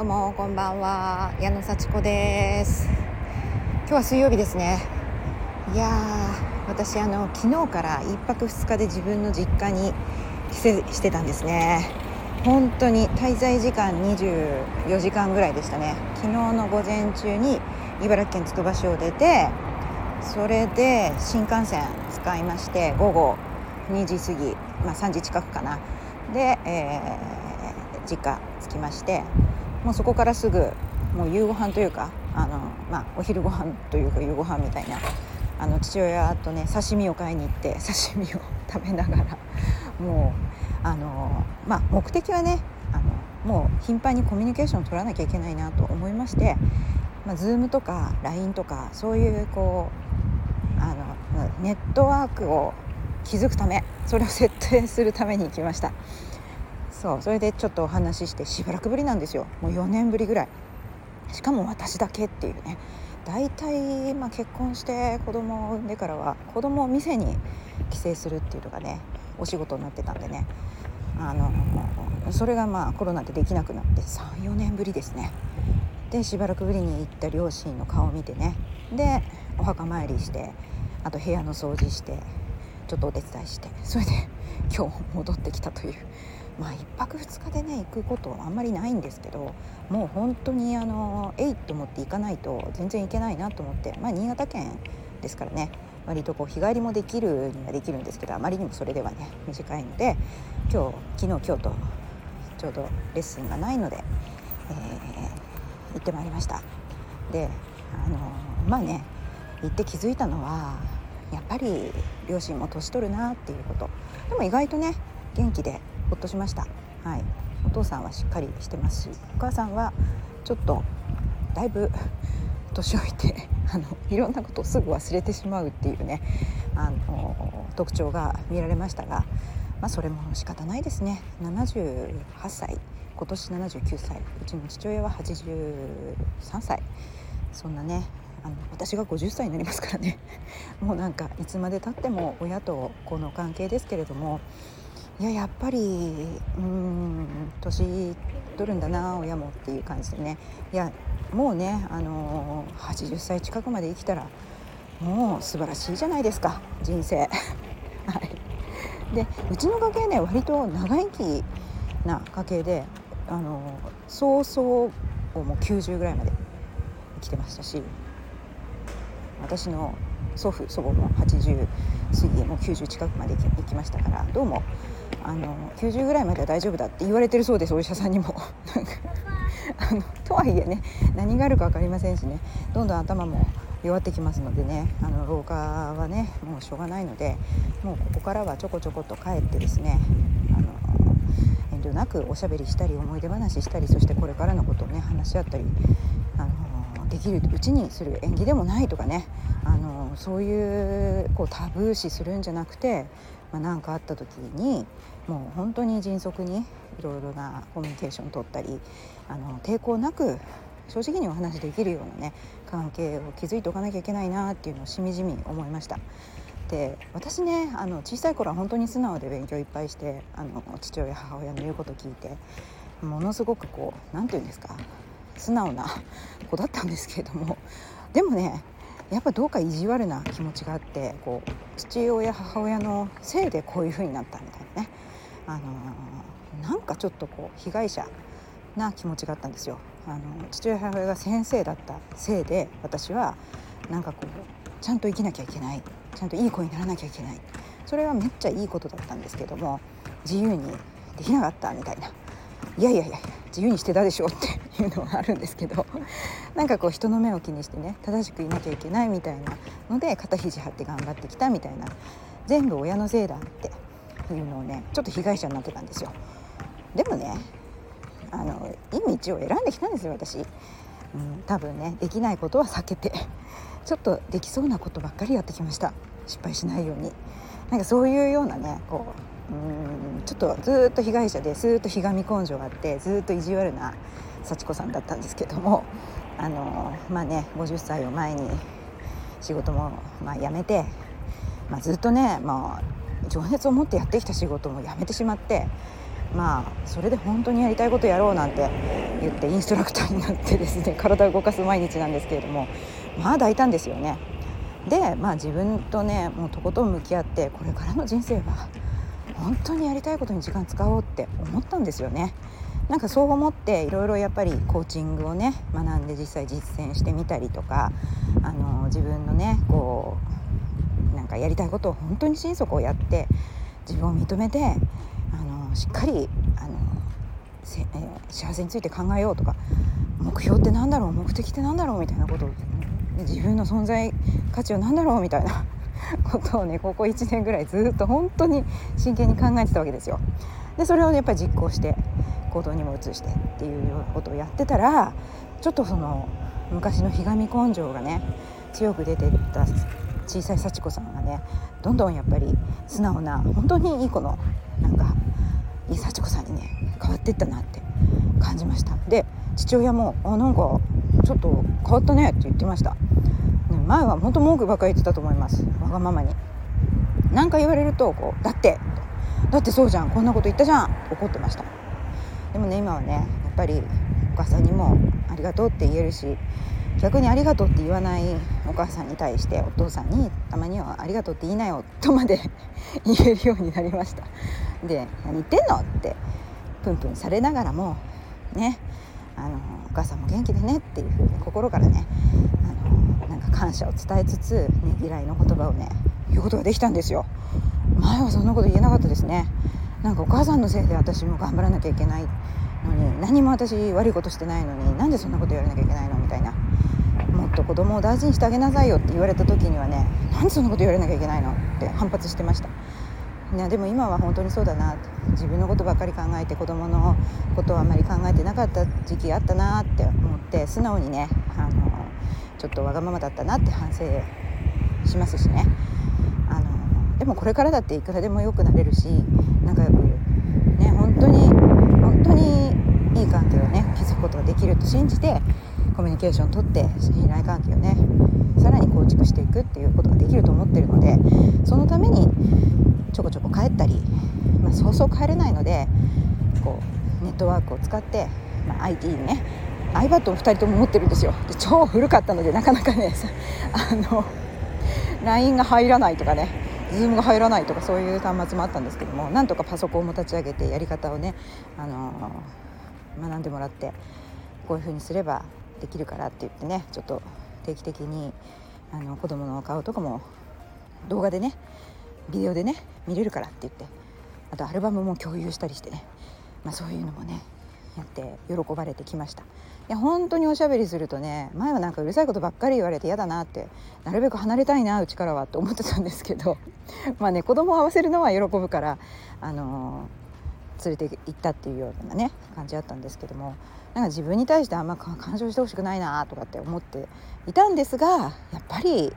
どうもこんばんは。矢野幸子です。今日は水曜日ですね。いやー私あの昨日から1泊2日で自分の実家に帰省してたんですね。本当に滞在時間24時間ぐらいでしたね。昨日の午前中に茨城県つくば市を出てそれで新幹線使いまして午後2時過ぎ、まあ、3時近くかな。で、えー、実家着きましてもうそこからすぐもう夕ご飯というかあの、まあ、お昼ご飯というか夕ご飯みたいなあの父親とね刺身を買いに行って 刺身を食べながらもうあの、まあ、目的はねあのもう頻繁にコミュニケーションを取らなきゃいけないなと思いまして、まあ、Zoom とか LINE とかそういうこうあのネットワークを築くためそれを設定するために行きました。そうそれでちょっとお話ししてしばらくぶりなんですよ。もう4年ぶりぐらい。しかも私だけっていうね。大体、まあ、結婚して子供を産んでからは子供を店に帰省するっていうのがねお仕事になってたんでね。あのそれがまあコロナでできなくなって34年ぶりですね。でしばらくぶりに行った両親の顔を見てね。でお墓参りしてあと部屋の掃除してちょっとお手伝いしてそれで今日戻ってきたという。まあ1泊2日でね行くことあんまりないんですけどもう本当にあのえいと思って行かないと全然行けないなと思ってまあ新潟県ですからね割とこう日帰りもできるにはできるんですけどあまりにもそれではね短いので今日昨日今日とちょうどレッスンがないので、えー、行ってまいりました。であのまあね行って気づいたのはやっぱり両親も年取るなっていうこと。でも意外とね元気でほっとしました、はい、お父さんはしっかりしてますしお母さんはちょっとだいぶ 年老いてあのいろんなことをすぐ忘れてしまうっていうねあの特徴が見られましたが、まあ、それも仕方ないですね。78歳今年79歳うちの父親は83歳。そんなねあの私が50歳になりますからね。もうなんかいつまでたっても親と子の関係ですけれどもいややっぱりうん年取るんだな親もっていう感じでねいやもうね、あのー、80歳近くまで生きたらもう素晴らしいじゃないですか人生。はい、でうちの家系ね割と長生きな家系で、あのー、早々もう90ぐらいまで生きてましたし私の祖父祖母も80過ぎもう90近くまで行きましたからどうもあの90ぐらいまでは大丈夫だって言われてるそうですお医者さんにも。あ のとはいえね何があるか分かりませんしねどんどん頭も弱ってきますのでねあの老化はねもうしょうがないのでもうここからはちょこちょこと帰ってですねあの遠慮なくおしゃべりしたり思い出話したりそしてこれからのことをね話し合ったりあのできるうちにする縁起でもないとかねあのそういうこうタブー視するんじゃなくて何、まあ、かあった時にもう本当に迅速にいろいろなコミュニケーションを取ったりあの抵抗なく正直にお話できるようなね関係を築いておかなきゃいけないなっていうのをしみじみ思いました。で私ねあの小さい頃は本当に素直で勉強いっぱいしてあの父親母親の言うことを聞いてものすごくこう何て言うんですか素直な子だったんですけれどもでもねやっぱどうか意地悪な気持ちがあってこう父親母親のせいでこういう風になったみたいなね、あのー、なんかちょっとこう被害者な気持ちがあったんですよ。あの父親母親が先生だったせいで私はなんかこうちゃんと生きなきゃいけない。ちゃんといい子にならなきゃいけない。それはめっちゃいいことだったんですけども自由にできなかったみたいな。いやいやいや自由にしてたでしょっていうのはあるんですけど。なんかこう人の目を気にしてね正しくいなきゃいけないみたいなので肩肘張って頑張ってきたみたいな全部親のせいだっていうのをねちょっと被害者になってたんですよ。でもねあのいい道を選んできたんですよ私、うん、多分ねできないことは避けてちょっとできそうなことばっかりやってきました。失敗しないように。なんかそういうようなねこううんちょっとずっと被害者でスーッとひがみ根性があってずっと意地悪な幸子さんだったんですけどもあのまあね50歳を前に仕事もまあ辞めて、まあ、ずっとね、まあ、情熱を持ってやってきた仕事も辞めてしまってまあそれで本当にやりたいことやろうなんて言ってインストラクターになってですね 体を動かす毎日なんですけれどもまあ大胆ですよね。でまあ自分とねもうとことん向き合ってこれからの人生は本当にやりたいことに時間使おうって思ったんですよね。なんかそう思っていろいろやっぱりコーチングをね学んで実際実践してみたりとかあの自分のねこうなんかやりたいことを本当に心底やって自分を認めてあのしっかりあのせ、えー、幸せについて考えようとか目標って何だろう目的って何だろうみたいなことを自分の存在価値は何だろうみたいなことをねここ1年ぐらいずっと本当に真剣に考えてたわけですよ。でそれをやっぱり実行して行動にも移してっていうようなことをやってたらちょっとその昔のひがみ根性がね強く出てた小さい幸子さんがねどんどんやっぱり素直な本当にいい子のなんかいい幸子さんにね変わっていったなって感じました。で父親も「あなんかちょっと変わったね」って言ってました、ね、前は本当文句ばっかり言ってたと思います。わがままに。何か言われるとこう「だって」だってそうじゃんこんなこと言ったじゃん怒ってました。でもね今はねやっぱりお母さんにもありがとうって言えるし逆にありがとうって言わないお母さんに対してお父さんにたまにはありがとうって言いなよとまで 言えるようになりました。で何言ってんのってプンプンされながらもねあのお母さんも元気でねっていうふうに心からねあのなんか感謝を伝えつつ、ねぎらいの言葉をね言うことができたんですよ。前はそんなこと言えなかったですね。なんかお母さんのせいで私も頑張らなきゃいけないのに何も私悪いことしてないのになんでそんなこと言われなきゃいけないのみたいな。もっと子供を大事にしてあげなさいよって言われた時にはねなんでそんなこと言われなきゃいけないのって反発してました。ね、でも今は本当にそうだな自分のことばっかり考えて子供のことをあまり考えてなかった時期あったなって思って素直にねあのちょっとわがままだったなって反省しますしね。でもこれからだっていくらでも良くなれるし仲良くね本当に本当にいい関係をね築くことができると信じてコミュニケーションをとって信頼関係をねさらに構築していくっていうことができると思ってるのでそのためにちょこちょこ帰ったり、まあ、そうそう帰れないのでこうネットワークを使って、まあ、IT にね iPad を2人とも持ってるんですよ。で超古かったのでなかなかねあの LINE が入らないとかね。Zoom が入らないとかそういう端末もあったんですけどもなんとかパソコンも立ち上げてやり方をねあの学んでもらってこういうふうにすればできるからって言ってねちょっと定期的にあの子供の顔とかも動画でねビデオでね見れるからって言ってあとアルバムも共有したりしてね、まあ、そういうのもねやって喜ばれてきました。いや本当におしゃべりするとね前はなんかうるさいことばっかり言われて嫌だなってなるべく離れたいなうちからはと思ってたんですけど まあね子供を合わせるのは喜ぶからあのー、連れて行ったっていうようなね感じだったんですけどもなんか自分に対してあんま干渉してほしくないなとかって思っていたんですがやっぱり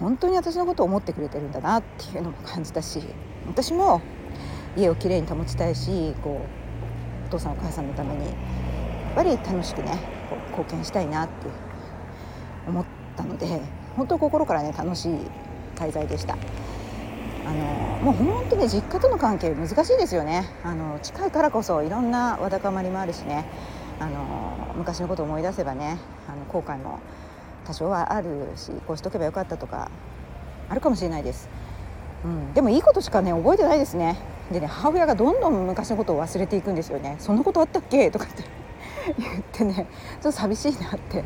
本当に私のことを思ってくれてるんだなっていうのも感じたし私も家をきれいに保ちたいしこうお父さんお母さんのためにやっぱり楽しくねこう貢献したいなって思ったので本当心からね楽しい滞在でした。あのもう本当に実家との関係難しいですよね。あの近いからこそいろんなわだかまりもあるしね。あの昔のことを思い出せばねあの後悔も多少はあるしこうしとけばよかったとかあるかもしれないです、うん、でもいいことしかね覚えてないですね。でね母親がどんどん昔のことを忘れていくんですよねそんなことあったっけ？とかって 言ってねちょっと寂しいなって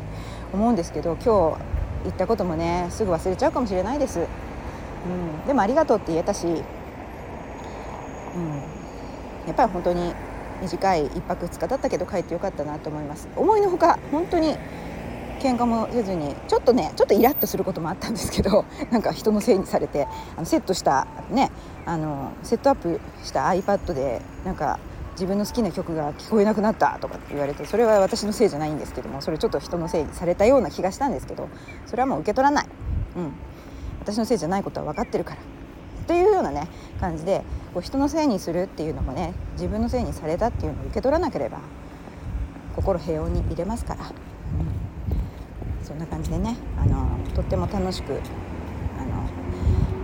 思うんですけど今日言ったこともねすぐ忘れちゃうかもしれないです、うん、でもありがとうって言えたし、うん、やっぱり本当に短い1泊2日だったけど帰ってよかったなと思います。思いのほか本当に喧嘩もせずにちょっとねちょっとイラッとすることもあったんですけど なんか人のせいにされてあのセットしたねあのセットアップした iPad でなんか自分の好きな曲が聞こえなくなったとかって言われてそれは私のせいじゃないんですけどもそれちょっと人のせいにされたような気がしたんですけどそれはもう受け取らない、うん、私のせいじゃないことは分かってるから。というようなね感じでこう人のせいにするっていうのもね自分のせいにされたっていうのを受け取らなければ心平穏に入れますから。そんな感じでねあのとっても楽しくあの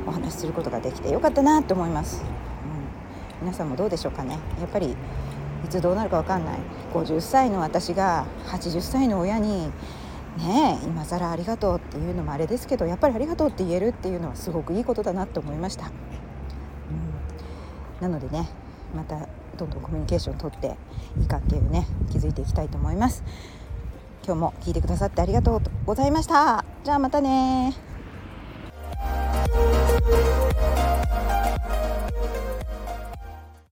お話しすることができてよかったなと思います。うん、皆さんもどうでしょうかね。やっぱりいつどうなるか分かんない。50歳の私が80歳の親にねえ今更ありがとうっていうのもあれですけどやっぱりありがとうって言えるっていうのはすごくいいことだなと思いました、うん、なのでねまたどんどんコミュニケーションをとっていい関係をね築いていきたいと思います。今日も聞いてくださってありがとうございました。じゃあまたね。